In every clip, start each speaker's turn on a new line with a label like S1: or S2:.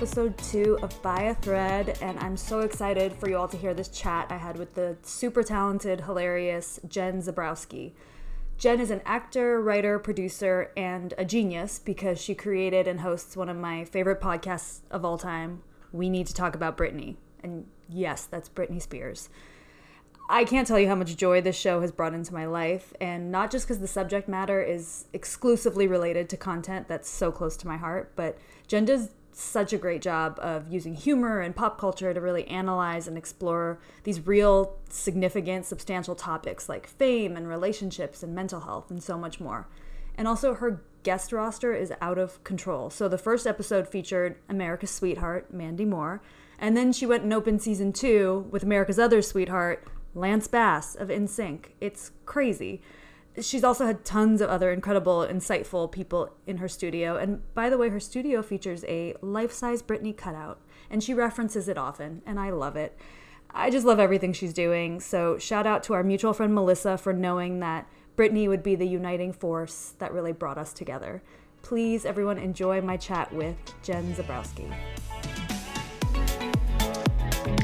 S1: episode two of By a Thread. And I'm so excited for you all to hear this chat I had with the super talented, hilarious Jen Zabrowski. Jen is an actor, writer, producer, and a genius because she created and hosts one of my favorite podcasts of all time, We Need to Talk About Britney. And yes, that's Britney Spears. I can't tell you how much joy this show has brought into my life, and not just because the subject matter is exclusively related to content that's so close to my heart, but Jen does such a great job of using humor and pop culture to really analyze and explore these real, significant, substantial topics like fame and relationships and mental health and so much more. And also, her guest roster is out of control. So, the first episode featured America's sweetheart, Mandy Moore, and then she went and opened season two with America's other sweetheart, Lance Bass of NSYNC. It's crazy. She's also had tons of other incredible, insightful people in her studio. And by the way, her studio features a life size Britney cutout, and she references it often, and I love it. I just love everything she's doing. So, shout out to our mutual friend Melissa for knowing that Britney would be the uniting force that really brought us together. Please, everyone, enjoy my chat with Jen Zabrowski.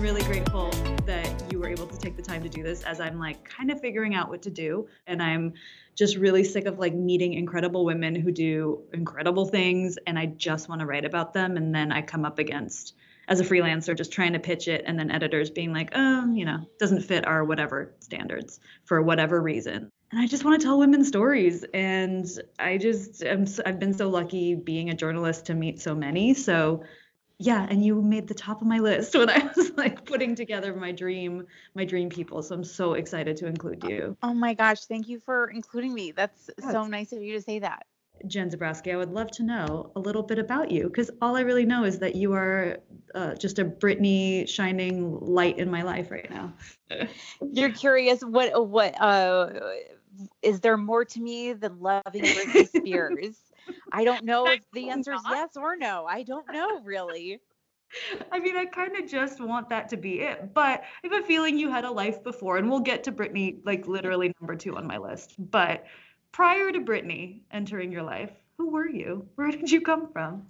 S2: Really grateful that you were able to take the time to do this as I'm like kind of figuring out what to do. And I'm just really sick of like meeting incredible women who do incredible things and I just want to write about them. And then I come up against as a freelancer just trying to pitch it and then editors being like, oh, you know, doesn't fit our whatever standards for whatever reason. And I just want to tell women stories. And I just am, I've been so lucky being a journalist to meet so many. So yeah and you made the top of my list when i was like putting together my dream my dream people so i'm so excited to include you.
S3: oh my gosh thank you for including me. That's yes. so nice of you to say that.
S2: Jen zabrowski i would love to know a little bit about you because all i really know is that you are uh, just a britney shining light in my life right now.
S3: You're curious what what uh is there more to me than loving britney spears I don't know if the answer is yes or no. I don't know really.
S2: I mean, I kind of just want that to be it. But I have a feeling you had a life before, and we'll get to Britney like literally number two on my list. But prior to Britney entering your life, who were you? Where did you come from?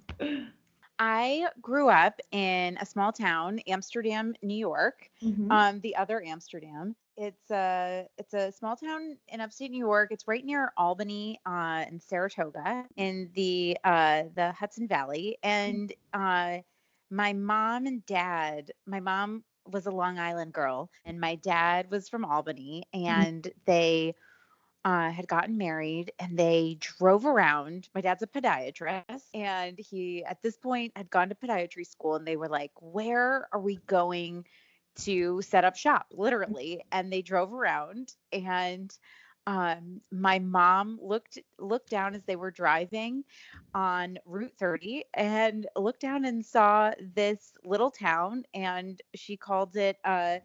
S3: I grew up in a small town, Amsterdam, New York. Mm-hmm. Um, the other Amsterdam. It's a it's a small town in upstate New York. It's right near Albany uh, and Saratoga in the uh, the Hudson Valley. And uh, my mom and dad, my mom was a Long Island girl, and my dad was from Albany, mm-hmm. and mm-hmm. they uh, had gotten married and they drove around. My dad's a podiatrist, and he, at this point, had gone to podiatry school. And they were like, Where are we going to set up shop? Literally. And they drove around, and um, my mom looked looked down as they were driving on Route 30 and looked down and saw this little town, and she called it uh,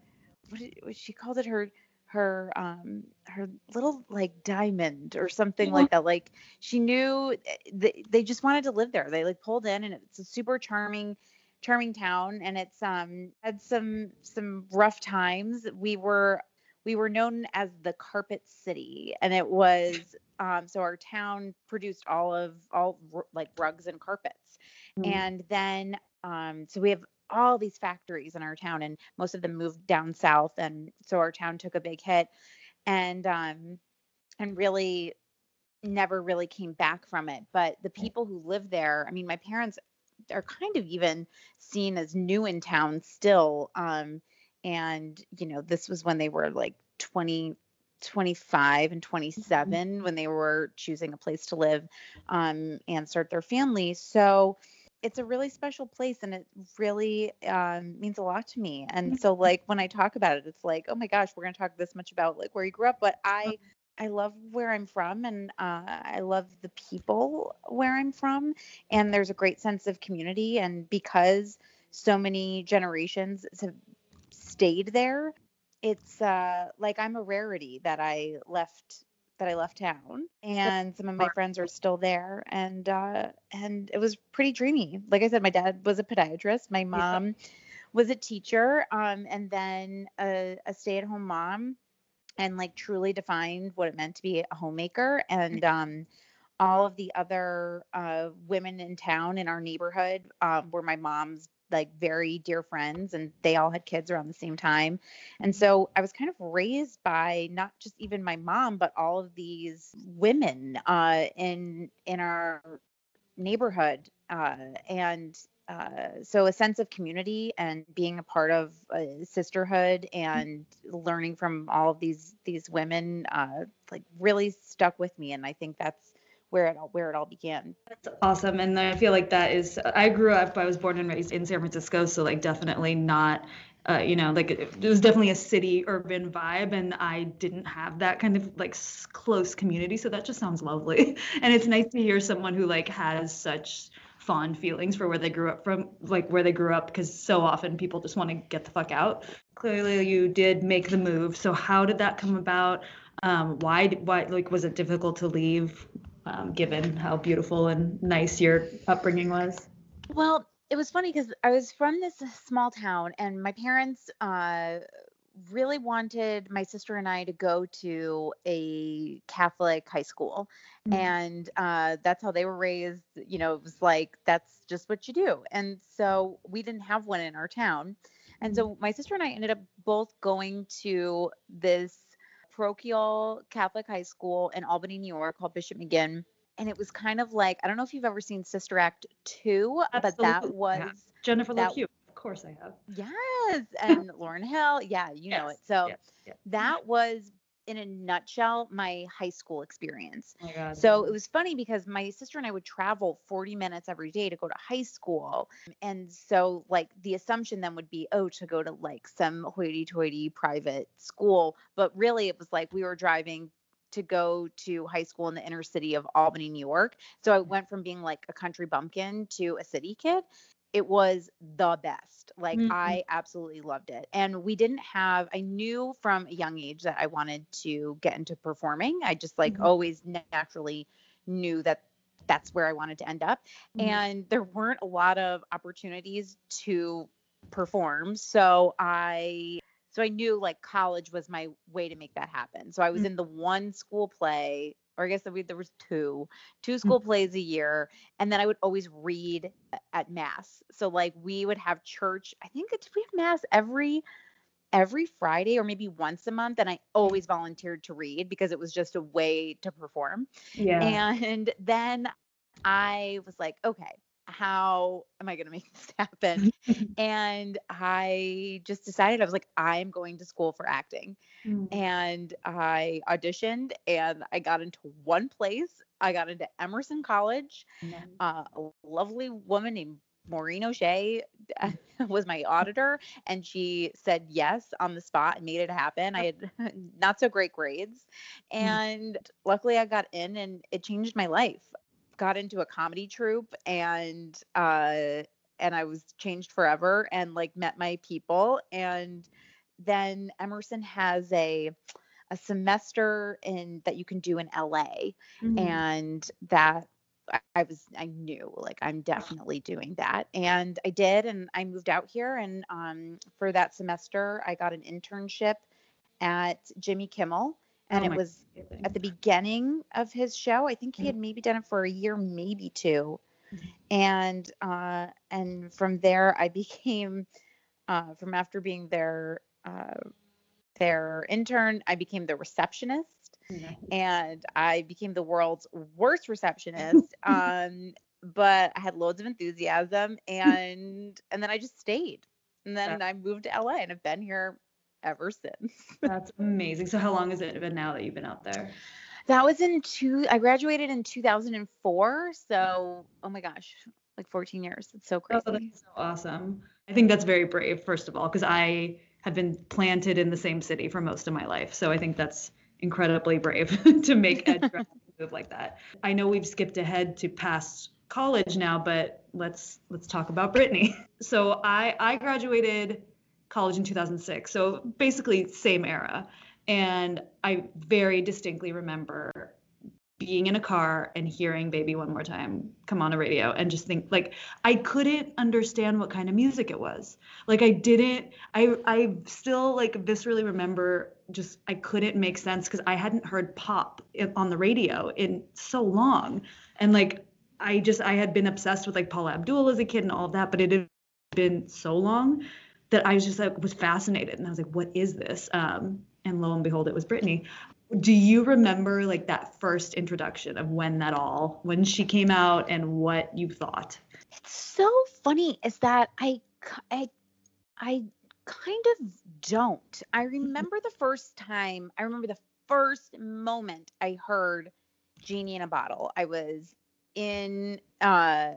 S3: what did, she called it her her um her little like diamond or something like that like she knew eh, they, they just wanted to live there they like pulled in and it's a super charming charming town and it's um had some some rough times. We were we were known as the carpet city and it was um so our town produced all of all like rugs and carpets. Mm. and then um so we have all these factories in our town and most of them moved down south and so our town took a big hit. And um and really never really came back from it. But the people who live there i mean my parents are kind of even seen as new in town still um and you know this was when they were like 20 25 and 27 mm-hmm. when they were choosing a place to live um, and start their family so it's a really special place and it really um, means a lot to me. And mm-hmm. so like when I talk about it, it's like, oh my gosh, we're gonna talk this much about like where you grew up, but I uh-huh. I love where I'm from and uh, I love the people where I'm from. And there's a great sense of community. And because so many generations have stayed there, it's uh, like I'm a rarity that I left that I left town, and some of my friends are still there, and uh, and it was pretty dreamy. Like I said, my dad was a podiatrist, my mom yeah. was a teacher, um, and then a, a stay-at-home mom, and like truly defined what it meant to be a homemaker, and um, all of the other uh, women in town in our neighborhood um, were my mom's like very dear friends and they all had kids around the same time and so i was kind of raised by not just even my mom but all of these women uh, in in our neighborhood uh, and uh, so a sense of community and being a part of a sisterhood and learning from all of these these women uh, like really stuck with me and i think that's where it all where it all began
S2: that's awesome and i feel like that is i grew up i was born and raised in san francisco so like definitely not uh, you know, like it, it, was definitely a city urban vibe, and I didn't have that kind of like close community. So that just sounds lovely, and it's nice to hear someone who like has such fond feelings for where they grew up from, like where they grew up, because so often people just want to get the fuck out. Clearly, you did make the move. So how did that come about? Um, why? Why? Like, was it difficult to leave, um, given how beautiful and nice your upbringing was?
S3: Well, it was funny because I was from this small town, and my parents uh, really wanted my sister and I to go to a Catholic high school. Mm-hmm. And uh, that's how they were raised. You know, it was like, that's just what you do. And so we didn't have one in our town. And so mm-hmm. my sister and I ended up both going to this parochial Catholic high school in Albany, New York called Bishop Maginn. And it was kind of like, I don't know if you've ever seen Sister Act 2, Absolutely. but that was yeah.
S2: Jennifer that, course I have.
S3: Yes, and Lauryn Hill. Yeah, you yes, know it. So yes, yes. Mm-hmm. that was in a nutshell my high school experience. Oh so it was funny because my sister and I would travel 40 minutes every day to go to high school. And so like the assumption then would be oh to go to like some hoity-toity private school, but really it was like we were driving to go to high school in the inner city of Albany, New York. So I mm-hmm. went from being like a country bumpkin to a city kid it was the best. Like mm-hmm. I absolutely loved it. And we didn't have I knew from a young age that I wanted to get into performing. I just like mm-hmm. always naturally knew that that's where I wanted to end up. Mm-hmm. And there weren't a lot of opportunities to perform. So I so I knew like college was my way to make that happen. So I was mm. in the one school play or I guess there was two, two mm. school plays a year. And then I would always read at mass. So like we would have church, I think it's we have mass every every Friday or maybe once a month. And I always volunteered to read because it was just a way to perform. Yeah. And then I was like, okay, how am I going to make this happen? and I just decided I was like, I'm going to school for acting. Mm. And I auditioned and I got into one place. I got into Emerson College. Mm. Uh, a lovely woman named Maureen O'Shea was my auditor, and she said yes on the spot and made it happen. I had not so great grades, mm. and luckily I got in, and it changed my life got into a comedy troupe and uh and I was changed forever and like met my people and then Emerson has a a semester in that you can do in LA mm-hmm. and that I was I knew like I'm definitely doing that and I did and I moved out here and um for that semester I got an internship at Jimmy Kimmel and oh it was goodness. at the beginning of his show. I think he had mm-hmm. maybe done it for a year, maybe 2 mm-hmm. And uh, and from there, I became uh, from after being their uh, their intern, I became the receptionist, mm-hmm. and I became the world's worst receptionist. um, but I had loads of enthusiasm, and and then I just stayed. And then I moved to LA, and I've been here ever since.
S2: That's amazing. So how long has it been now that you've been out there?
S3: That was in two I graduated in 2004, so oh my gosh, like 14 years. It's so oh, crazy. Oh,
S2: that's so awesome. I think that's very brave first of all because I have been planted in the same city for most of my life. So I think that's incredibly brave to make a move like that. I know we've skipped ahead to past college now, but let's let's talk about Britney. So I I graduated college in 2006. So basically, same era. And I very distinctly remember being in a car and hearing baby one more time come on the radio and just think like i couldn't understand what kind of music it was like i didn't i i still like viscerally remember just i couldn't make sense because i hadn't heard pop on the radio in so long and like i just i had been obsessed with like paula abdul as a kid and all of that but it had been so long that i was just like was fascinated and i was like what is this? Um and lo and behold it was Britney. do you remember like that first introduction of when that all when she came out and what you thought?
S3: It's so funny is that i i i kind of don't. I remember the first time i remember the first moment i heard genie in a bottle. I was in uh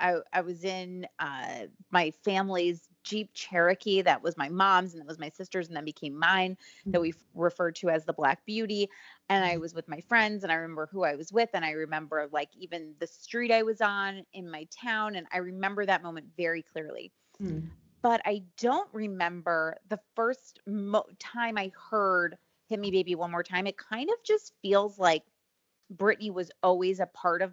S3: I, I was in uh, my family's Jeep Cherokee that was my mom's and that was my sister's and then became mine that we referred to as the Black Beauty. And I mm-hmm. was with my friends and I remember who I was with and I remember like even the street I was on in my town and I remember that moment very clearly. Mm. But I don't remember the first mo- time I heard Hit Me Baby One More Time. It kind of just feels like Britney was always a part of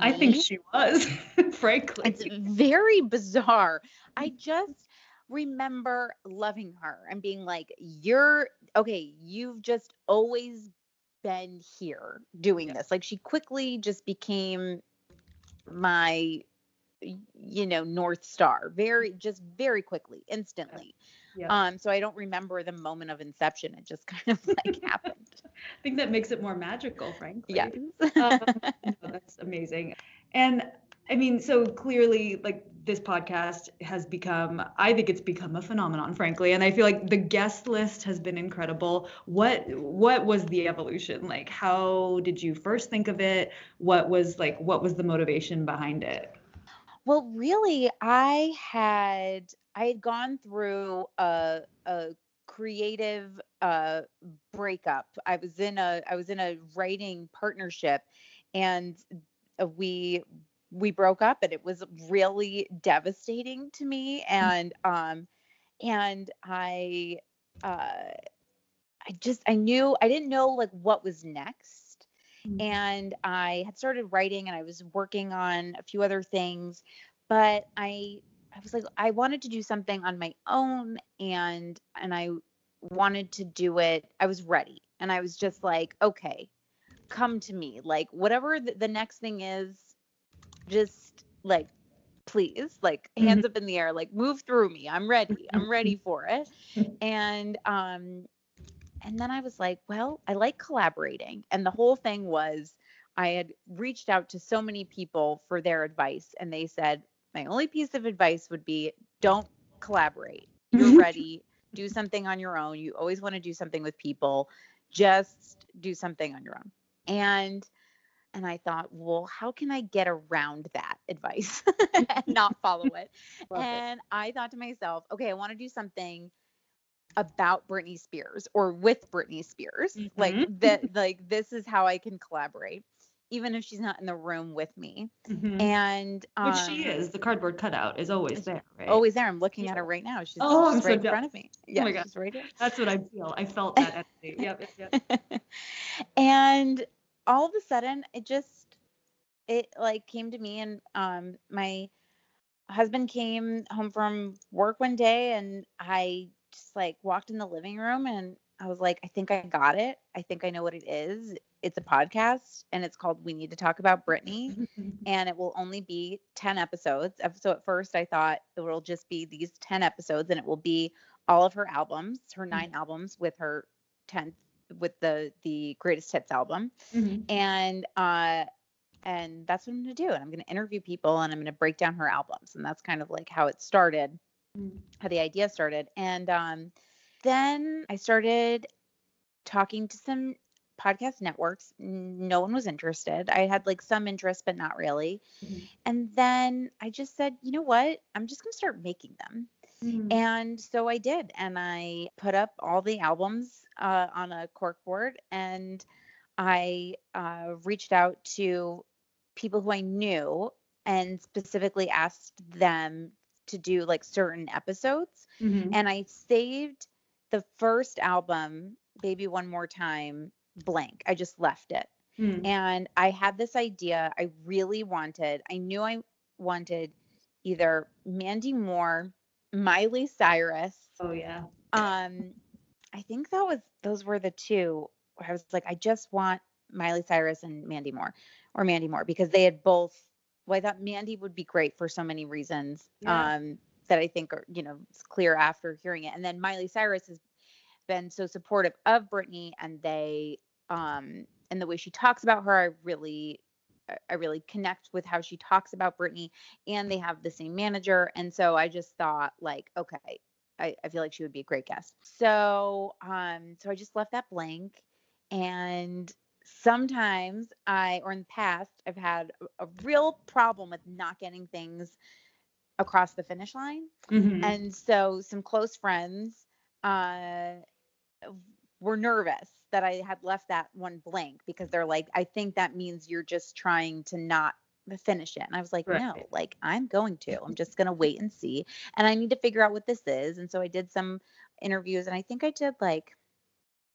S2: I think she was, frankly.
S3: It's very bizarre. I just remember loving her and being like, you're okay, you've just always been here doing yeah. this. Like she quickly just became my you know north star very just very quickly instantly yeah. Um so i don't remember the moment of inception it just kind of like happened
S2: i think that makes it more magical frankly
S3: yeah
S2: um, that's amazing and I mean, so clearly, like this podcast has become, I think it's become a phenomenon, frankly. And I feel like the guest list has been incredible. What what was the evolution? Like, how did you first think of it? What was like, what was the motivation behind it?
S3: Well, really, I had I had gone through a a creative uh breakup. I was in a I was in a writing partnership and uh, we we broke up and it was really devastating to me mm. and um and i uh i just i knew i didn't know like what was next mm-hmm. and i had started writing and i was working on a few other things but i i was like i wanted to do something on my own and and i wanted to do it i was ready and i was just like okay come to me like whatever the, the next thing is just like please like hands mm-hmm. up in the air like move through me i'm ready i'm ready for it and um and then i was like well i like collaborating and the whole thing was i had reached out to so many people for their advice and they said my only piece of advice would be don't collaborate you're ready do something on your own you always want to do something with people just do something on your own and and I thought, well, how can I get around that advice and not follow it? and it. I thought to myself, okay, I want to do something about Britney Spears or with Britney Spears. Mm-hmm. Like that like this is how I can collaborate even if she's not in the room with me. Mm-hmm. And
S2: um, which she is, the cardboard cutout is always there, right?
S3: Always there. I'm looking yeah. at her right now. She's, oh, she's right so in front of me. Yeah, oh my God. right here.
S2: That's what I feel. I felt that. yep, yep.
S3: and all of a sudden it just it like came to me and um my husband came home from work one day and I just like walked in the living room and I was like, I think I got it. I think I know what it is. It's a podcast and it's called We Need to Talk About Britney. and it will only be 10 episodes. So at first I thought it will just be these 10 episodes and it will be all of her albums, her 9 mm-hmm. albums with her 10th with the the greatest hits album mm-hmm. and uh and that's what i'm going to do and i'm going to interview people and i'm going to break down her albums and that's kind of like how it started mm-hmm. how the idea started and um then i started talking to some podcast networks no one was interested i had like some interest but not really mm-hmm. and then i just said you know what i'm just going to start making them Mm-hmm. And so I did. And I put up all the albums uh, on a cork board and I uh, reached out to people who I knew and specifically asked them to do like certain episodes. Mm-hmm. And I saved the first album, Baby One More Time, blank. I just left it. Mm. And I had this idea I really wanted. I knew I wanted either Mandy Moore, Miley Cyrus.
S2: Oh yeah.
S3: Um I think that was those were the two where I was like I just want Miley Cyrus and Mandy Moore or Mandy Moore because they had both well I thought Mandy would be great for so many reasons. Yeah. Um that I think are, you know, it's clear after hearing it. And then Miley Cyrus has been so supportive of Britney and they um and the way she talks about her, I really I really connect with how she talks about Britney and they have the same manager. And so I just thought like, okay, I, I feel like she would be a great guest. So um so I just left that blank and sometimes I or in the past I've had a, a real problem with not getting things across the finish line. Mm-hmm. And so some close friends uh, were nervous that I had left that one blank because they're like, I think that means you're just trying to not finish it. And I was like, right. no, like I'm going to. I'm just going to wait and see. And I need to figure out what this is. And so I did some interviews and I think I did like,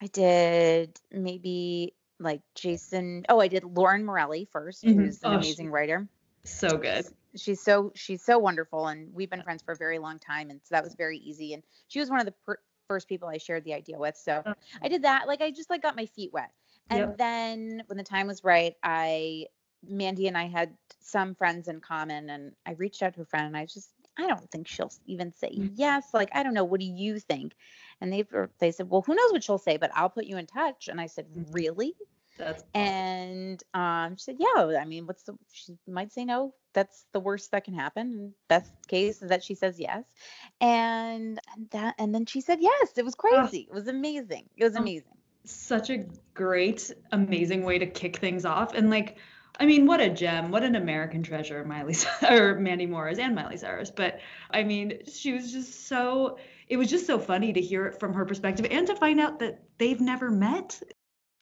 S3: I did maybe like Jason. Oh, I did Lauren Morelli 1st mm-hmm. who's an oh, amazing she, writer.
S2: So good
S3: she's so she's so wonderful and we've been friends for a very long time and so that was very easy and she was one of the per- first people I shared the idea with so oh. I did that like I just like got my feet wet and yep. then when the time was right I Mandy and I had some friends in common and I reached out to a friend and I just I don't think she'll even say mm. yes like I don't know what do you think and they they said well who knows what she'll say but I'll put you in touch and I said mm. really
S2: that's
S3: and um, she said, "Yeah, I mean, what's the?" She might say no. That's the worst that can happen. Best case is that she says yes, and and that and then she said yes. It was crazy. Oh. It was amazing. It was amazing.
S2: Such a great, amazing way to kick things off, and like. I mean, what a gem! What an American treasure, Miley or Mandy Moore is, and Miley Cyrus. But I mean, she was just so. It was just so funny to hear it from her perspective, and to find out that they've never met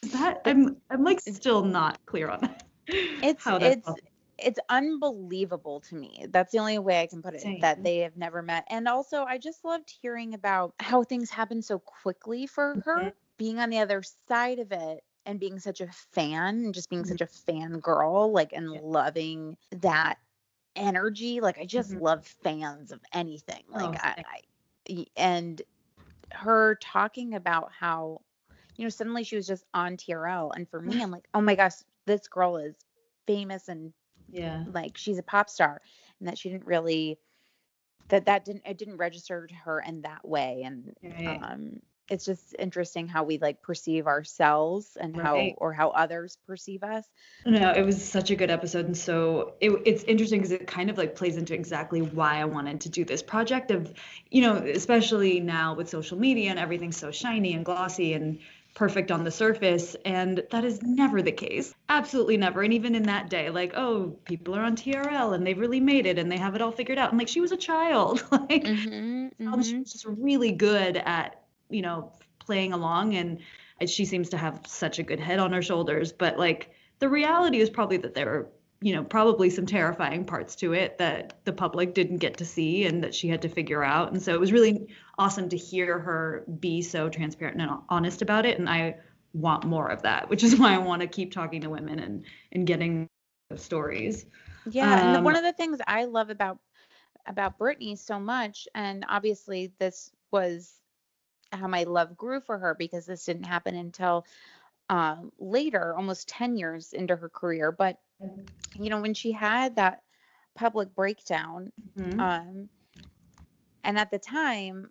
S2: that I'm I'm like still not clear on that.
S3: It's it's possible. it's unbelievable to me. That's the only way I can put it Same. that they have never met. And also I just loved hearing about how things happen so quickly for mm-hmm. her, being on the other side of it and being such a fan and just being mm-hmm. such a fan girl, like and yeah. loving that energy. Like I just mm-hmm. love fans of anything. Like oh, I, I and her talking about how you know, suddenly she was just on TRL. And for me, I'm like, oh my gosh, this girl is famous and
S2: yeah,
S3: like she's a pop star. And that she didn't really that that didn't it didn't register to her in that way. And right. um it's just interesting how we like perceive ourselves and right. how or how others perceive us.
S2: No, it was such a good episode, and so it, it's interesting because it kind of like plays into exactly why I wanted to do this project. Of you know, especially now with social media and everything's so shiny and glossy, and perfect on the surface and that is never the case. Absolutely never. And even in that day like oh people are on trl and they've really made it and they have it all figured out. And like she was a child. Like mm-hmm, mm-hmm. she was just really good at you know playing along and she seems to have such a good head on her shoulders. But like the reality is probably that there are you know, probably some terrifying parts to it that the public didn't get to see and that she had to figure out. And so it was really awesome to hear her be so transparent and honest about it. And I want more of that, which is why I want to keep talking to women and and getting stories.
S3: Yeah, um, and one of the things I love about about britney so much, and obviously this was how my love grew for her because this didn't happen until uh, later, almost 10 years into her career. But, you know, when she had that public breakdown, mm-hmm. um, and at the time,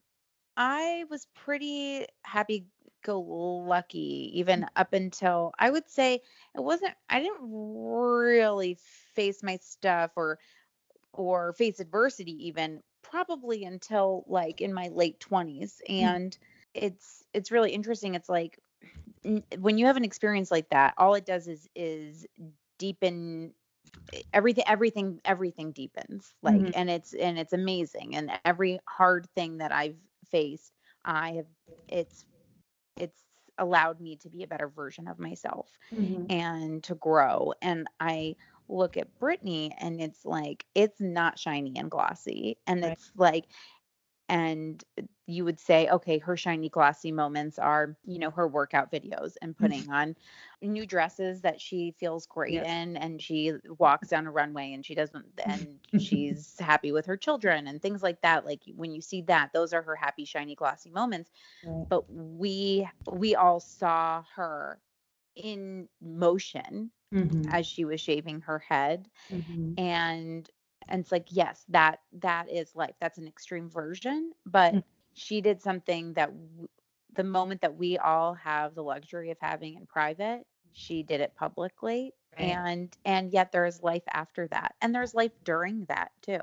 S3: I was pretty happy go lucky, even up until I would say it wasn't, I didn't really face my stuff or, or face adversity even probably until like in my late 20s mm. and mm-hmm. it's it's really interesting it's like when you have an experience like that, all it does is is deepen eh, everything everything everything deepens like mm-hmm. and it's and it's amazing and every hard thing that I've faced I have it's it's allowed me to be a better version of myself mm-hmm. and to grow and I look at britney and it's like it's not shiny and glossy and right. it's like and you would say okay her shiny glossy moments are you know her workout videos and mm-hmm. putting on new dresses that she feels great yes. in and she walks down a runway and she doesn't and she's happy with her children and things like that like when you see that those are her happy shiny glossy moments right. but we we all saw her in motion mm-hmm. as she was shaving her head mm-hmm. and and it's like yes that that is life. That's an extreme version but mm-hmm. she did something that w- the moment that we all have the luxury of having in private she did it publicly right. and and yet there's life after that and there's life during that too.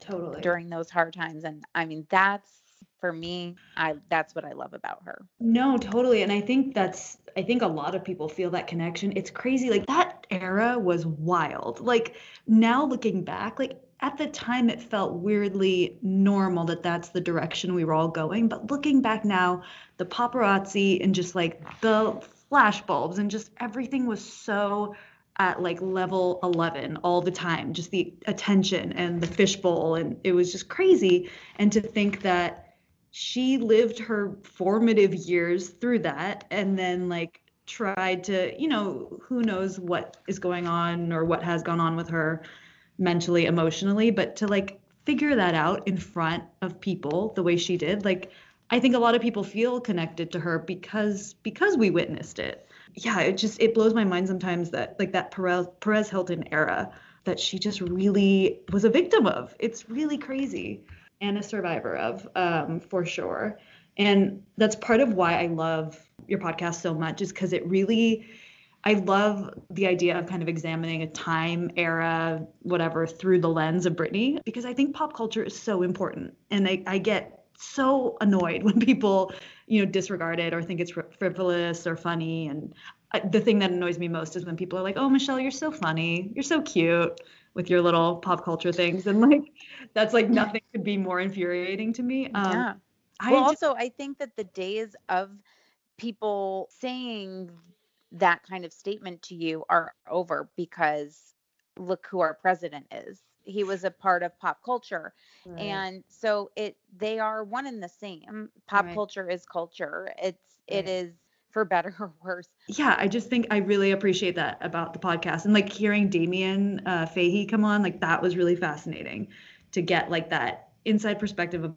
S2: Totally.
S3: During those hard times and i mean that's for me i that's what i love about her.
S2: No totally and i think that's i think a lot of people feel that connection. It's crazy like that era was wild. Like now looking back like at the time it felt weirdly normal that that's the direction we were all going but looking back now the paparazzi and just like the flashbulbs and just everything was so at like level 11 all the time just the attention and the fishbowl and it was just crazy. And to think that she lived her formative years through that and then like tried to you know who knows what is going on or what has gone on with her mentally emotionally but to like figure that out in front of people the way she did like i think a lot of people feel connected to her because because we witnessed it. Yeah it just it blows my mind sometimes that like that perez perez hilton era that she just really was a victim of. It's really crazy. And a survivor of um, for sure. And that's part of why I love your podcast so much, is because it really, I love the idea of kind of examining a time, era, whatever, through the lens of Britney, because I think pop culture is so important. And I, I get so annoyed when people, you know, disregard it or think it's frivolous or funny. And I, the thing that annoys me most is when people are like, oh, Michelle, you're so funny. You're so cute with your little pop culture things and like that's like nothing could be more infuriating to me
S3: um, yeah I well just, also i think that the days of people saying that kind of statement to you are over because look who our president is he was a part of pop culture right. and so it they are one and the same pop right. culture is culture it's right. it is for better or worse.
S2: Yeah, I just think I really appreciate that about the podcast and like hearing Damien uh, Fahey come on, like that was really fascinating to get like that inside perspective of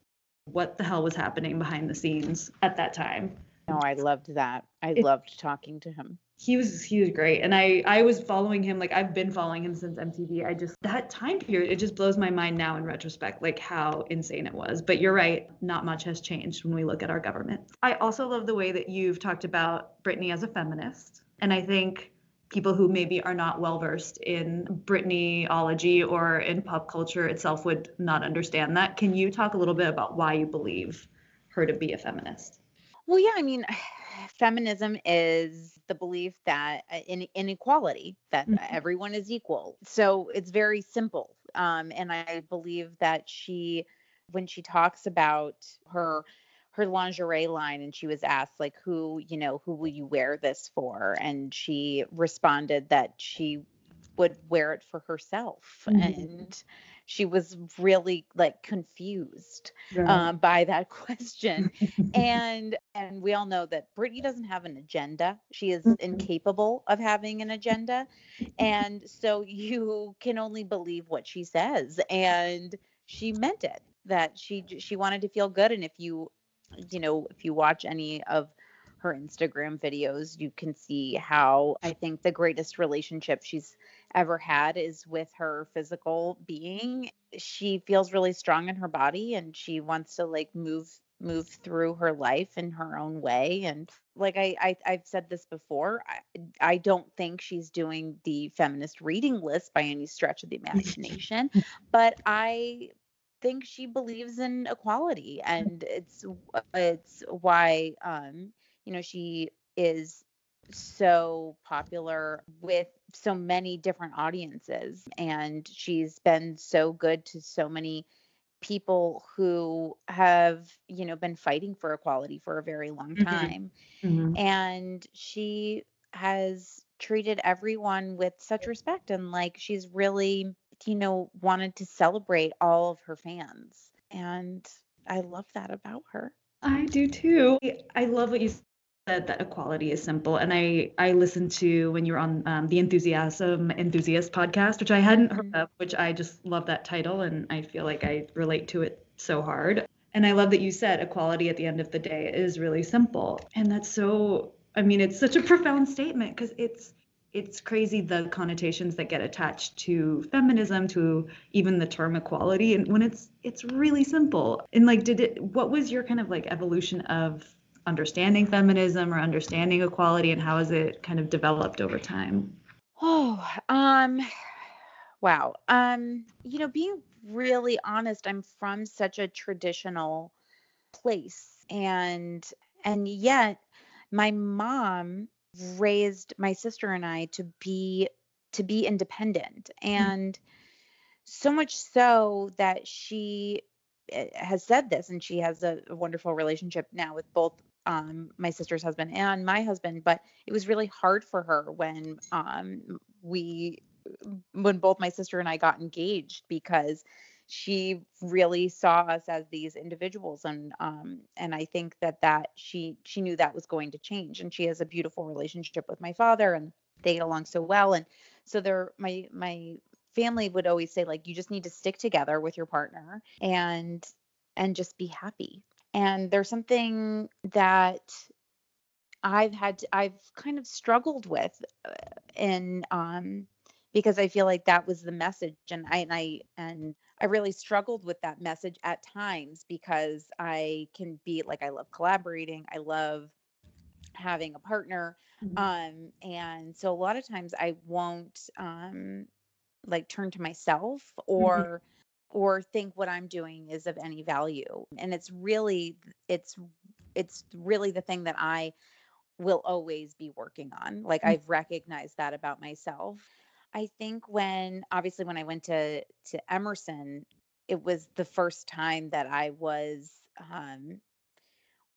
S2: what the hell was happening behind the scenes at that time.
S3: No, I loved that. I it, loved talking to him
S2: he was he was great and i i was following him like i've been following him since mtv i just that time period it just blows my mind now in retrospect like how insane it was but you're right not much has changed when we look at our government i also love the way that you've talked about britney as a feminist and i think people who maybe are not well versed in Britneyology or in pop culture itself would not understand that. Can you talk a little bit about why you believe her to be a feminist?
S3: Well, yeah, I mean, feminism is the belief that uh, in inequality that mm-hmm. everyone is equal so it's very simple um, and i believe that she when she talks about her her lingerie line and she was asked like who you know who will you wear this for and she responded that she would wear it for herself mm-hmm. and she was really like confused right. um, by that question and and we all know that Britney doesn't have an agenda she is mm-hmm. incapable of having an agenda and so you can only believe what she says and she meant it that she she wanted to feel good and if you you know if you watch any of her Instagram videos, you can see how I think the greatest relationship she's ever had is with her physical being. She feels really strong in her body and she wants to like move move through her life in her own way and like I, I i've said this before I, I don't think she's doing the feminist reading list by any stretch of the imagination but i think she believes in equality and it's it's why um you know she is so popular with so many different audiences and she's been so good to so many people who have you know been fighting for equality for a very long mm-hmm. time mm-hmm. and she has treated everyone with such respect and like she's really you know wanted to celebrate all of her fans and I love that about her.
S2: I do too. I love what you said that equality is simple. And I I listened to when you were on um, the Enthusiasm Enthusiast podcast, which I hadn't heard mm-hmm. of, which I just love that title and I feel like I relate to it so hard. And I love that you said equality at the end of the day is really simple. And that's so I mean, it's such a profound statement because it's it's crazy the connotations that get attached to feminism to even the term equality and when it's it's really simple and like did it what was your kind of like evolution of understanding feminism or understanding equality and how has it kind of developed over time?
S3: Oh, um wow. Um you know, being really honest, I'm from such a traditional place and and yet my mom raised my sister and I to be to be independent mm. and mm-hmm. so much so that she eh, has said this and she has a, a wonderful relationship now with both um, my sister's husband and my husband, but it was really hard for her when um, we, when both my sister and I got engaged because she really saw us as these individuals and um and I think that that she she knew that was going to change and she has a beautiful relationship with my father and they get along so well and so they're my my family would always say like you just need to stick together with your partner and and just be happy. And there's something that I've had to, I've kind of struggled with and uh, um because I feel like that was the message and I and I and I really struggled with that message at times because I can be like I love collaborating, I love having a partner mm-hmm. um and so a lot of times I won't um like turn to myself mm-hmm. or mm-hmm or think what I'm doing is of any value. And it's really it's it's really the thing that I will always be working on. Like mm-hmm. I've recognized that about myself. I think when obviously when I went to to Emerson, it was the first time that I was um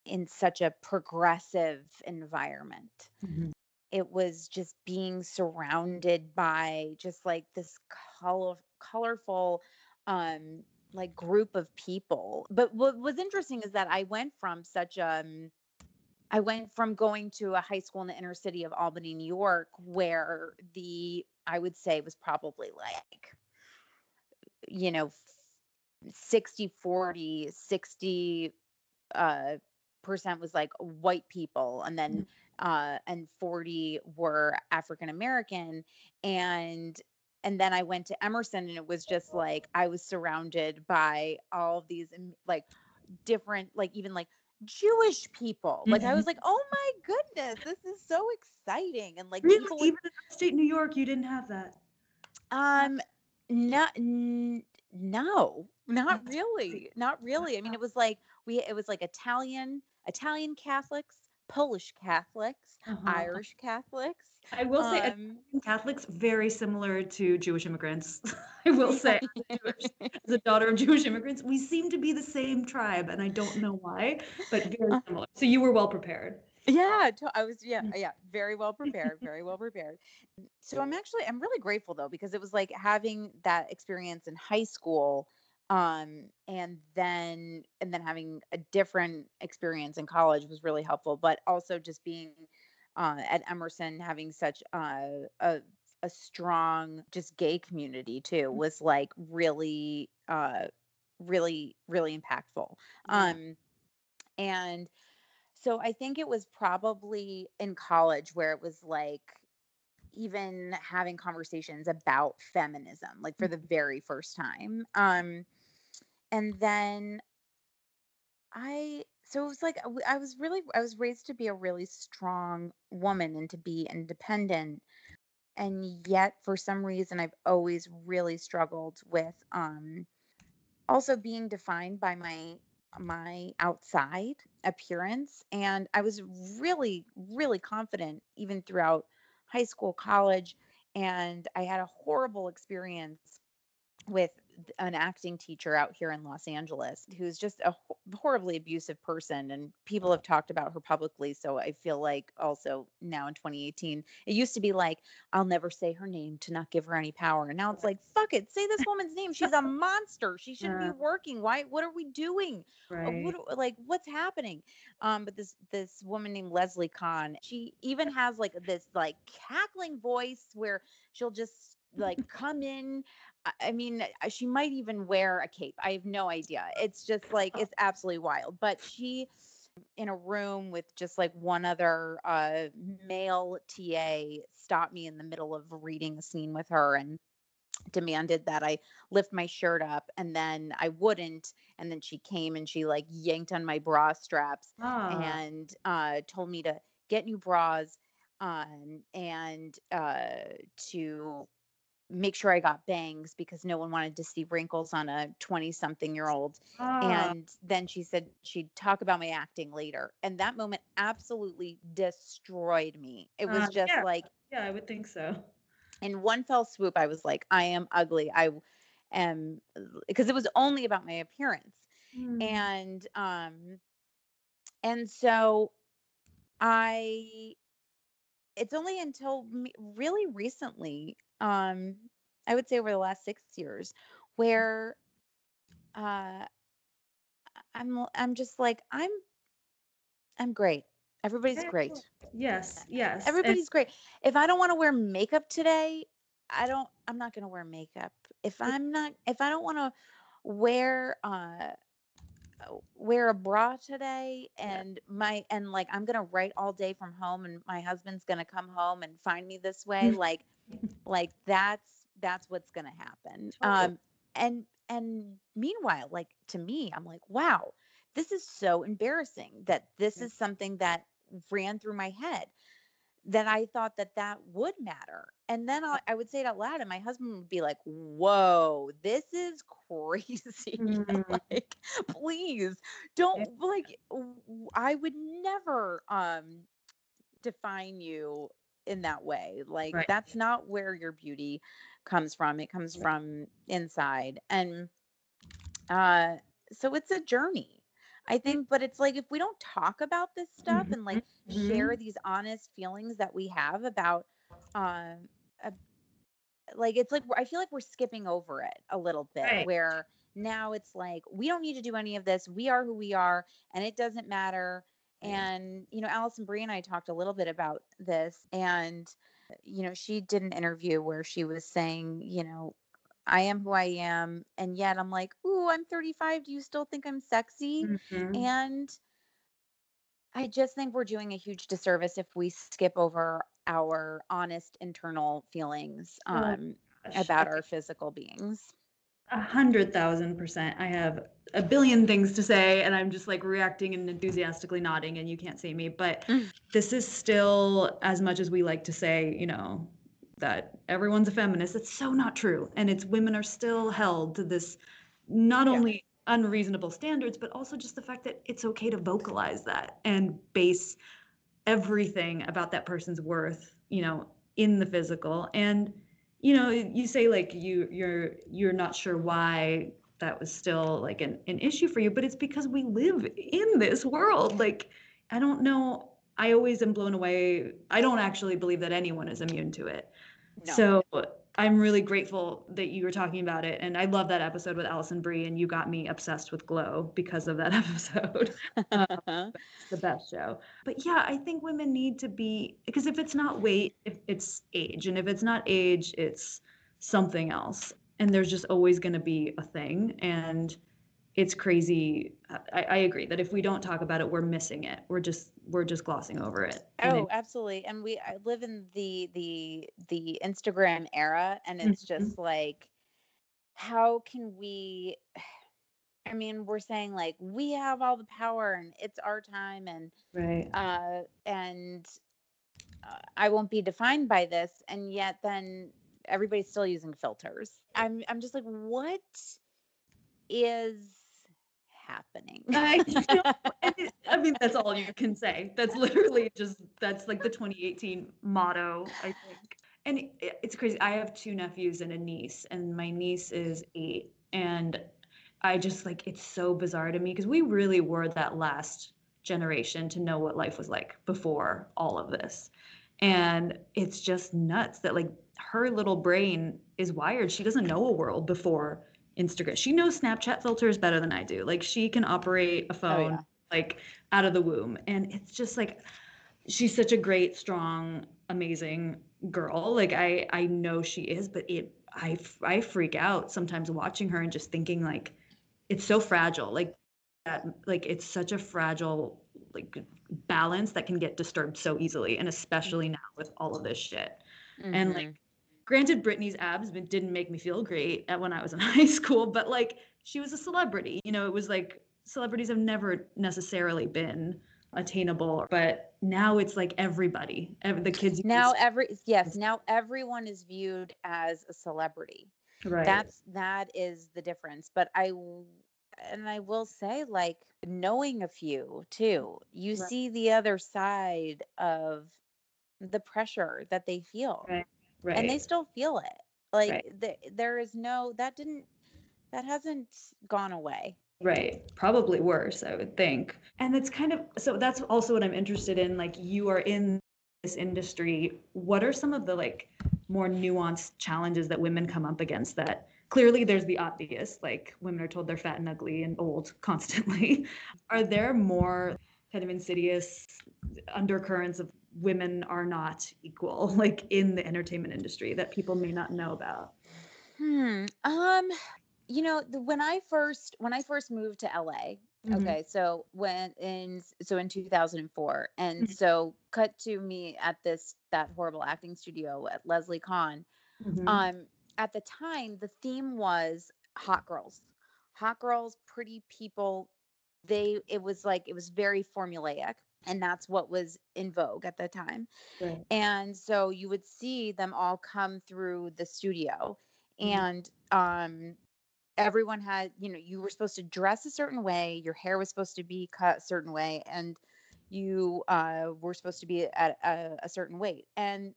S3: in such a progressive environment. Mm-hmm. It was just being surrounded by just like this color, colorful um like group of people. But what was interesting is that I went from such um I went from going to a high school in the inner city of Albany, New York, where the I would say was probably like you know 60 40 60 uh percent was like white people and then mm-hmm. uh and 40 were African American and and then I went to Emerson and it was just like I was surrounded by all of these like different like even like Jewish people. Mm-hmm. Like I mm-hmm. was like, "Oh my goodness, this is so exciting." And like
S2: really? even in upstate New York you didn't have that.
S3: Um not n- no, not really. Not really. I mean, it was like we it was like Italian, Italian Catholics, Polish Catholics, uh-huh. Irish Catholics.
S2: I will say um, Catholics very similar to Jewish immigrants. I will say as a daughter of Jewish immigrants, we seem to be the same tribe and I don't know why, but very uh-huh. similar. So you were well prepared.
S3: Yeah, I was yeah, mm. yeah, very well prepared, very well prepared. So I'm actually I'm really grateful though because it was like having that experience in high school um and then and then having a different experience in college was really helpful but also just being uh, at emerson having such uh, a a strong just gay community too mm. was like really uh really really impactful um and so i think it was probably in college where it was like even having conversations about feminism like for the mm-hmm. very first time um and then i so it was like i was really i was raised to be a really strong woman and to be independent and yet for some reason i've always really struggled with um also being defined by my my outside appearance and i was really really confident even throughout high school college and i had a horrible experience with an acting teacher out here in Los Angeles who's just a horribly abusive person and people have talked about her publicly so I feel like also now in 2018 it used to be like I'll never say her name to not give her any power and now it's like fuck it say this woman's name she's a monster she shouldn't yeah. be working why what are we doing uh, right. what, like what's happening um but this this woman named Leslie Kahn she even has like this like cackling voice where she'll just like come in I mean, uh, she might even wear a cape. I have no idea. It's just like it's absolutely wild. But she in a room with just like one other uh, male TA stopped me in the middle of reading a scene with her and demanded that I lift my shirt up and then I wouldn't and then she came and she like yanked on my bra straps oh. and uh, told me to get new bras um, and uh, to make sure I got bangs because no one wanted to see wrinkles on a 20 something year old. Ah. And then she said she'd talk about my acting later. And that moment absolutely destroyed me. It was uh, just
S2: yeah.
S3: like,
S2: yeah, I would think so.
S3: In one fell swoop, I was like, I am ugly. I am, because it was only about my appearance. Mm. And, um, and so I, it's only until me, really recently um, I would say over the last six years, where uh, I'm I'm just like I'm I'm great. Everybody's great.
S2: Yes, yes.
S3: Everybody's and- great. If I don't want to wear makeup today, I don't I'm not going to wear makeup. If I'm not if I don't want to wear uh wear a bra today and yeah. my and like I'm going to write all day from home and my husband's going to come home and find me this way like like that's that's what's going to happen totally. um and and meanwhile like to me i'm like wow this is so embarrassing that this is something that ran through my head that I thought that that would matter. And then I, I would say it out loud, and my husband would be like, "Whoa, this is crazy! Mm. like, please don't like." I would never um define you in that way. Like right. that's not where your beauty comes from. It comes from inside. And uh so it's a journey. I think but it's like if we don't talk about this stuff mm-hmm. and like mm-hmm. share these honest feelings that we have about um uh, like it's like I feel like we're skipping over it a little bit right. where now it's like we don't need to do any of this. We are who we are and it doesn't matter and, you know, Alison Brie and I talked a little bit about this. And, you know, she did an interview where she was saying, you know, I am who I am. And yet I'm like, ooh, I'm 35. Do you still think I'm sexy? Mm-hmm. And I just think we're doing a huge disservice if we skip over our honest internal feelings oh um, oh, about our physical beings.
S2: A hundred thousand percent. I have a billion things to say, and I'm just like reacting and enthusiastically nodding, and you can't see me. But mm. this is still, as much as we like to say, you know, that everyone's a feminist, it's so not true. And it's women are still held to this not yeah. only unreasonable standards, but also just the fact that it's okay to vocalize that and base everything about that person's worth, you know, in the physical. And you know you say like you you're you're not sure why that was still like an, an issue for you but it's because we live in this world. Like i don't know. I always am blown away. I don't actually believe that anyone is immune to it. No. so I'm really grateful that you were talking about it. And I love that episode with Alison Brie, and you got me obsessed with Glow because of that episode. um, it's the best show. But yeah, I think women need to be, because if it's not weight, if it's age. And if it's not age, it's something else. And there's just always going to be a thing. And it's crazy. I, I, agree that if we don't talk about it, we're missing it. We're just we're just glossing over it.
S3: Oh, it, absolutely. And we I live in the the the Instagram era, and it's mm-hmm. just like, how can we? I mean, we're saying like we have all the power, and it's our time, and
S2: right,
S3: uh, and uh, I won't be defined by this, and yet then everybody's still using filters. I'm I'm just like, what is happening. I,
S2: I mean, that's all you can say. That's literally just that's like the 2018 motto, I think. and it's crazy. I have two nephews and a niece, and my niece is eight, and I just like it's so bizarre to me because we really were that last generation to know what life was like before all of this. And it's just nuts that like her little brain is wired. She doesn't know a world before Instagram. She knows Snapchat filters better than I do. Like she can operate a phone oh, yeah. like out of the womb. And it's just like she's such a great, strong, amazing girl. Like I I know she is, but it I I freak out sometimes watching her and just thinking like it's so fragile. Like that like it's such a fragile like balance that can get disturbed so easily and especially now with all of this shit. Mm-hmm. And like granted Britney's abs didn't make me feel great at when I was in high school, but like she was a celebrity. You know, it was like celebrities have never necessarily been attainable but now it's like everybody the kids
S3: now every yes now everyone is viewed as a celebrity right that's that is the difference but i and i will say like knowing a few too you right. see the other side of the pressure that they feel right, right. and they still feel it like right. the, there is no that didn't that hasn't gone away
S2: Right. Probably worse, I would think. And it's kind of so that's also what I'm interested in. Like you are in this industry. What are some of the like more nuanced challenges that women come up against that clearly there's the obvious, like women are told they're fat and ugly and old constantly. are there more kind of insidious undercurrents of women are not equal, like in the entertainment industry that people may not know about?
S3: Hmm. Um, you know the, when i first when i first moved to la mm-hmm. okay so when in so in 2004 and mm-hmm. so cut to me at this that horrible acting studio at leslie Kahn. Mm-hmm. um at the time the theme was hot girls hot girls pretty people they it was like it was very formulaic and that's what was in vogue at the time right. and so you would see them all come through the studio mm-hmm. and um everyone had, you know, you were supposed to dress a certain way, your hair was supposed to be cut a certain way, and you uh, were supposed to be at a, a certain weight. And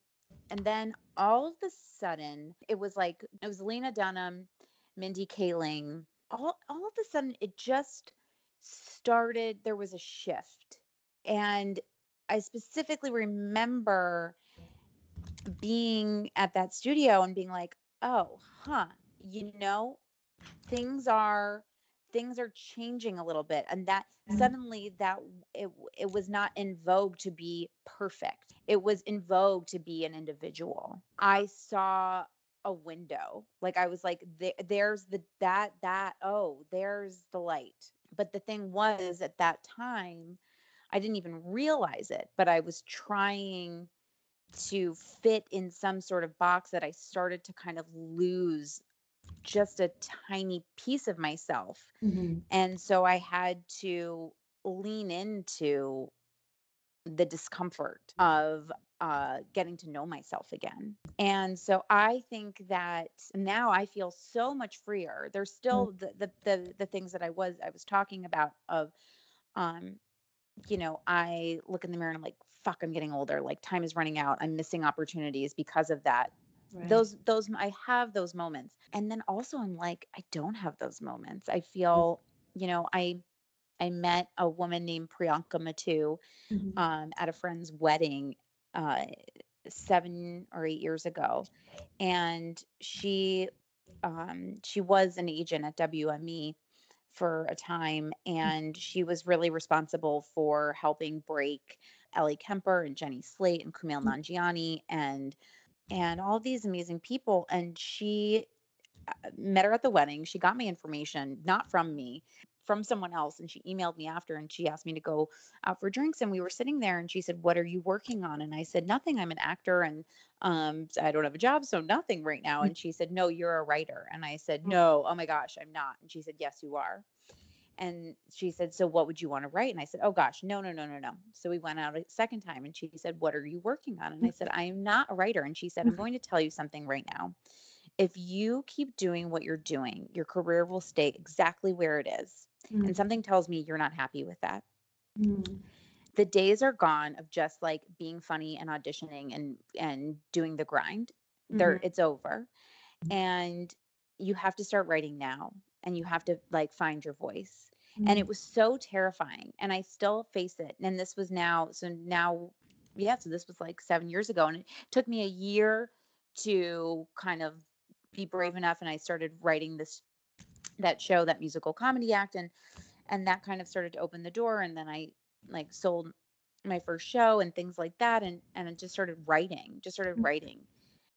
S3: and then all of a sudden, it was like it was Lena Dunham, Mindy Kaling. All all of a sudden, it just started. There was a shift, and I specifically remember being at that studio and being like, "Oh, huh, you know, things are things are changing a little bit and that mm-hmm. suddenly that it, it was not in vogue to be perfect. It was in vogue to be an individual. I saw a window. Like i was like there's the that that oh there's the light. But the thing was at that time i didn't even realize it but i was trying to fit in some sort of box that i started to kind of lose just a tiny piece of myself. Mm-hmm. And so I had to lean into the discomfort of uh, getting to know myself again. And so I think that now I feel so much freer. There's still mm-hmm. the, the, the the things that I was I was talking about of um you know, I look in the mirror and I'm like, fuck, I'm getting older. Like time is running out. I'm missing opportunities because of that. Right. Those those I have those moments. And then also I'm like I don't have those moments. I feel, you know, I I met a woman named Priyanka Mattoo mm-hmm. um, at a friend's wedding uh, seven or eight years ago, and she um, she was an agent at WME for a time, mm. and she was really responsible for helping break Ellie Kemper and Jenny Slate and Kumail mm. Nanjiani and and all these amazing people. And she uh, met her at the wedding. She got me information, not from me, from someone else. And she emailed me after and she asked me to go out for drinks. And we were sitting there and she said, What are you working on? And I said, Nothing. I'm an actor and um, I don't have a job. So nothing right now. Mm. And she said, No, you're a writer. And I said, No, oh my gosh, I'm not. And she said, Yes, you are. And she said, So what would you want to write? And I said, Oh gosh, no, no, no, no, no. So we went out a second time and she said, What are you working on? And I said, I am not a writer. And she said, I'm going to tell you something right now. If you keep doing what you're doing, your career will stay exactly where it is. Mm-hmm. And something tells me you're not happy with that. Mm-hmm. the days are gone of just like being funny and auditioning and and doing the grind mm-hmm. there it's over and you have to start writing now and you have to like find your voice mm-hmm. and it was so terrifying and i still face it and this was now so now yeah so this was like seven years ago and it took me a year to kind of be brave enough and i started writing this that show that musical comedy act and and that kind of started to open the door and then i like sold my first show and things like that and and I just started writing just started mm-hmm. writing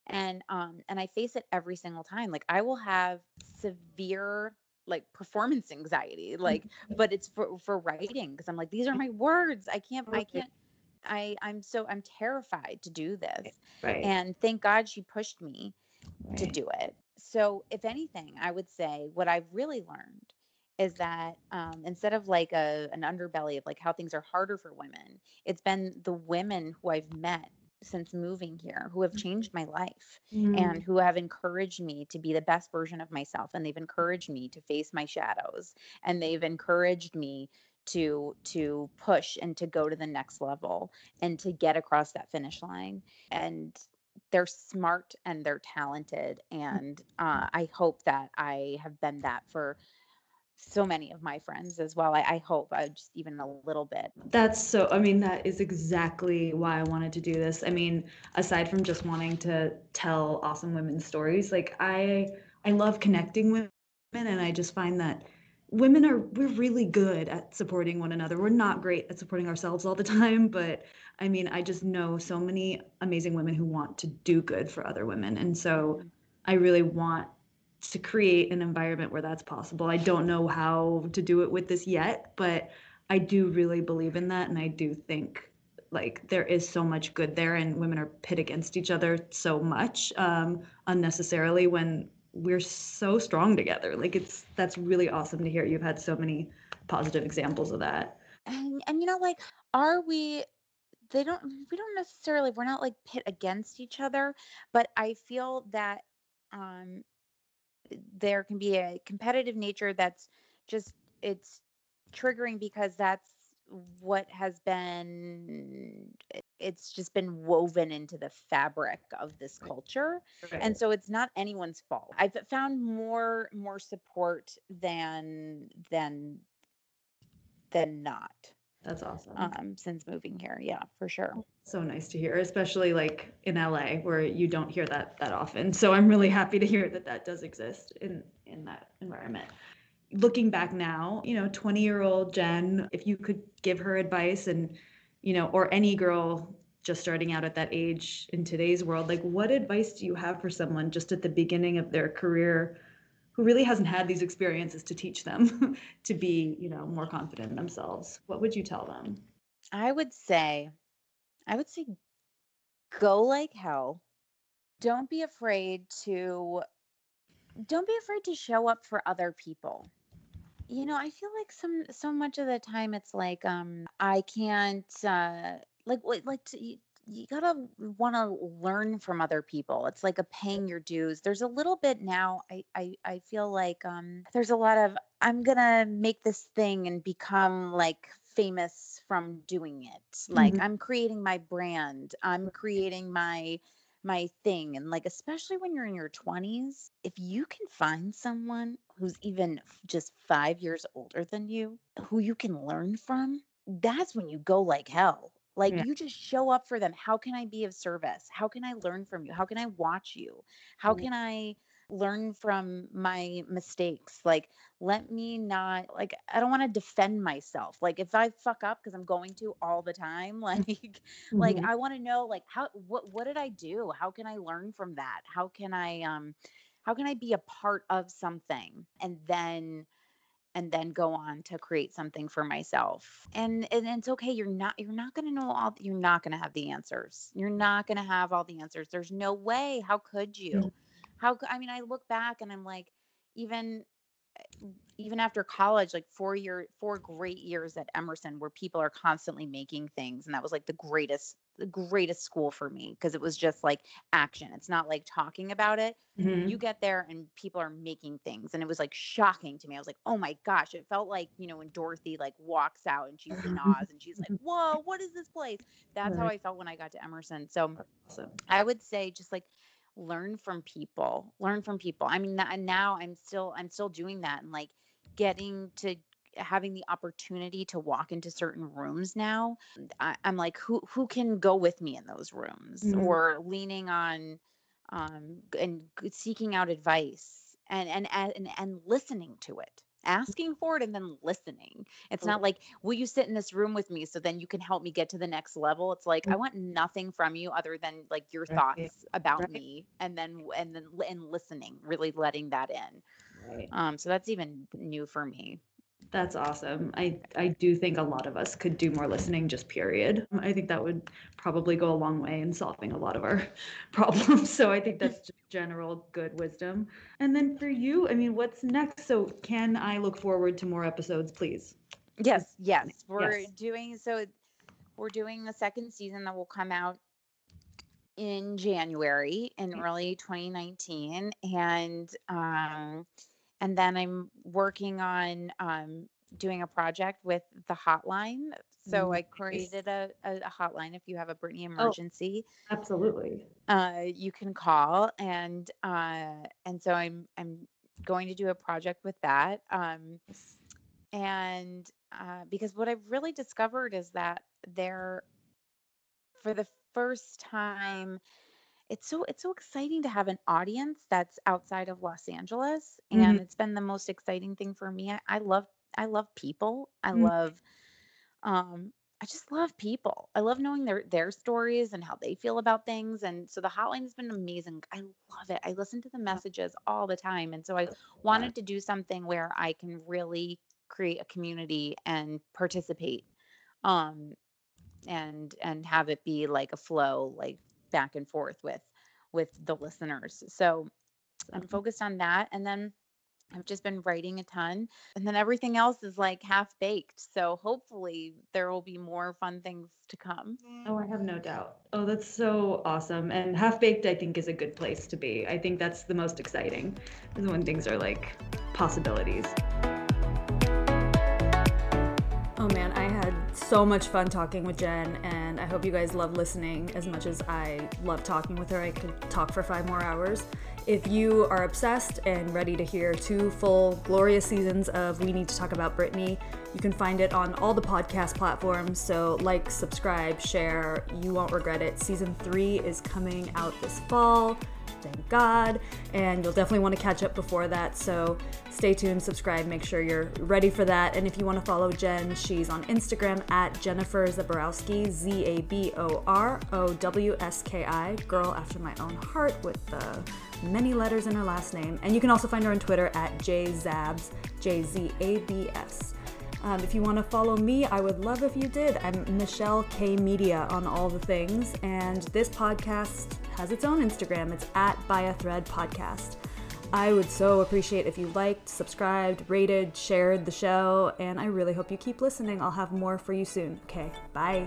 S3: and um and I face it every single time like I will have severe like performance anxiety like but it's for for writing because I'm like these are my words I can't I can't I I'm so I'm terrified to do this right. and thank God she pushed me right. to do it so if anything I would say what I've really learned is that um, instead of like a an underbelly of like how things are harder for women, it's been the women who I've met since moving here who have mm-hmm. changed my life mm. and who have encouraged me to be the best version of myself and they've encouraged me to face my shadows and they've encouraged me to to push and to go to the next level and to get across that finish line and they're smart and they're talented and uh, i hope that i have been that for so many of my friends as well. I, I hope I just even a little bit.
S2: That's so, I mean, that is exactly why I wanted to do this. I mean, aside from just wanting to tell awesome women's stories, like I, I love connecting with women and I just find that women are we're really good at supporting one another. We're not great at supporting ourselves all the time, but I mean, I just know so many amazing women who want to do good for other women. And so. I really want to create an environment where that's possible. I don't know how to do it with this yet, but I do really believe in that. And I do think like there is so much good there, and women are pit against each other so much um, unnecessarily when we're so strong together. Like it's that's really awesome to hear. You've had so many positive examples of that.
S3: And and you know, like, are we they don't we don't necessarily we're not like pit against each other, but I feel that um there can be a competitive nature that's just it's triggering because that's what has been it's just been woven into the fabric of this culture right. and so it's not anyone's fault i've found more more support than than than not
S2: that's awesome.
S3: Um, since moving here, yeah, for sure.
S2: So nice to hear, especially like in LA where you don't hear that that often. So I'm really happy to hear that that does exist in in that environment. Looking back now, you know, 20 year old Jen, if you could give her advice and, you know, or any girl just starting out at that age in today's world, like what advice do you have for someone just at the beginning of their career? who really hasn't had these experiences to teach them to be, you know, more confident in themselves. What would you tell them?
S3: I would say, I would say, go like hell. Don't be afraid to, don't be afraid to show up for other people. You know, I feel like some so much of the time it's like um I can't uh like like to, you gotta want to learn from other people. It's like a paying your dues. There's a little bit now. I I, I feel like um, there's a lot of I'm gonna make this thing and become like famous from doing it. Like mm-hmm. I'm creating my brand. I'm creating my my thing and like especially when you're in your 20s if you can find someone who's even just 5 years older than you who you can learn from that's when you go like hell like yeah. you just show up for them. How can I be of service? How can I learn from you? How can I watch you? How can I learn from my mistakes? Like let me not like I don't want to defend myself. Like if I fuck up because I'm going to all the time, like mm-hmm. like I want to know like how what what did I do? How can I learn from that? How can I um how can I be a part of something? And then and then go on to create something for myself and and it's okay you're not you're not going to know all you're not going to have the answers you're not going to have all the answers there's no way how could you mm-hmm. how i mean i look back and i'm like even even after college, like four year, four great years at Emerson, where people are constantly making things, and that was like the greatest, the greatest school for me because it was just like action. It's not like talking about it. Mm-hmm. You get there and people are making things, and it was like shocking to me. I was like, oh my gosh! It felt like you know when Dorothy like walks out and she's in Oz, and she's like, whoa, what is this place? That's right. how I felt when I got to Emerson. So, so I would say just like learn from people learn from people i mean and now i'm still i'm still doing that and like getting to having the opportunity to walk into certain rooms now I, am like who who can go with me in those rooms mm-hmm. or leaning on um and seeking out advice and and and and listening to it asking for it and then listening it's not like will you sit in this room with me so then you can help me get to the next level it's like i want nothing from you other than like your thoughts about right. me and then and then and listening really letting that in Right. Um, so that's even new for me.
S4: That's awesome. I, I do think a lot of us could do more listening, just period. I think that would probably go a long way in solving a lot of our problems. So I think that's just general good wisdom. And then for you, I mean, what's next? So can I look forward to more episodes, please?
S3: Yes, yes. We're yes. doing so we're doing the second season that will come out in January in early 2019. And um and then I'm working on um, doing a project with the hotline. So mm, I created a, a, hotline if you have a Britney oh, emergency.
S4: Oh, absolutely.
S3: Uh, you can call and uh, and so I'm I'm going to do a project with that. Um, and uh, because what I've really discovered is that there, for the first time it's so it's so exciting to have an audience that's outside of Los Angeles and mm-hmm. it's been the most exciting thing for me. I, I love I love people. I mm-hmm. love um I just love people. I love knowing their their stories and how they feel about things and so the hotline has been amazing. I love it. I listen to the messages all the time and so I wanted to do something where I can really create a community and participate um and and have it be like a flow like back and forth with with the listeners. So I'm mm-hmm. focused on that and then I've just been writing a ton and then everything else is like half baked. So hopefully there will be more fun things to come.
S4: Oh, I have no doubt. Oh, that's so awesome. And half baked I think is a good place to be. I think that's the most exciting is when things are like possibilities.
S2: Oh man, I had so much fun talking with Jen, and I hope you guys love listening as much as I love talking with her. I could talk for five more hours. If you are obsessed and ready to hear two full, glorious seasons of We Need to Talk About Britney, you can find it on all the podcast platforms. So, like, subscribe, share. You won't regret it. Season three is coming out this fall thank God. And you'll definitely want to catch up before that. So stay tuned, subscribe, make sure you're ready for that. And if you want to follow Jen, she's on Instagram at Jennifer Zaborowski, Z A B O R O W S K I, girl after my own heart with the many letters in her last name. And you can also find her on Twitter at JZabs, J Z A B S. Um, if you want to follow me, I would love if you did. I'm Michelle K Media on all the things, and this podcast has its own Instagram. It's at By Podcast. I would so appreciate if you liked, subscribed, rated, shared the show, and I really hope you keep listening. I'll have more for you soon. Okay, bye.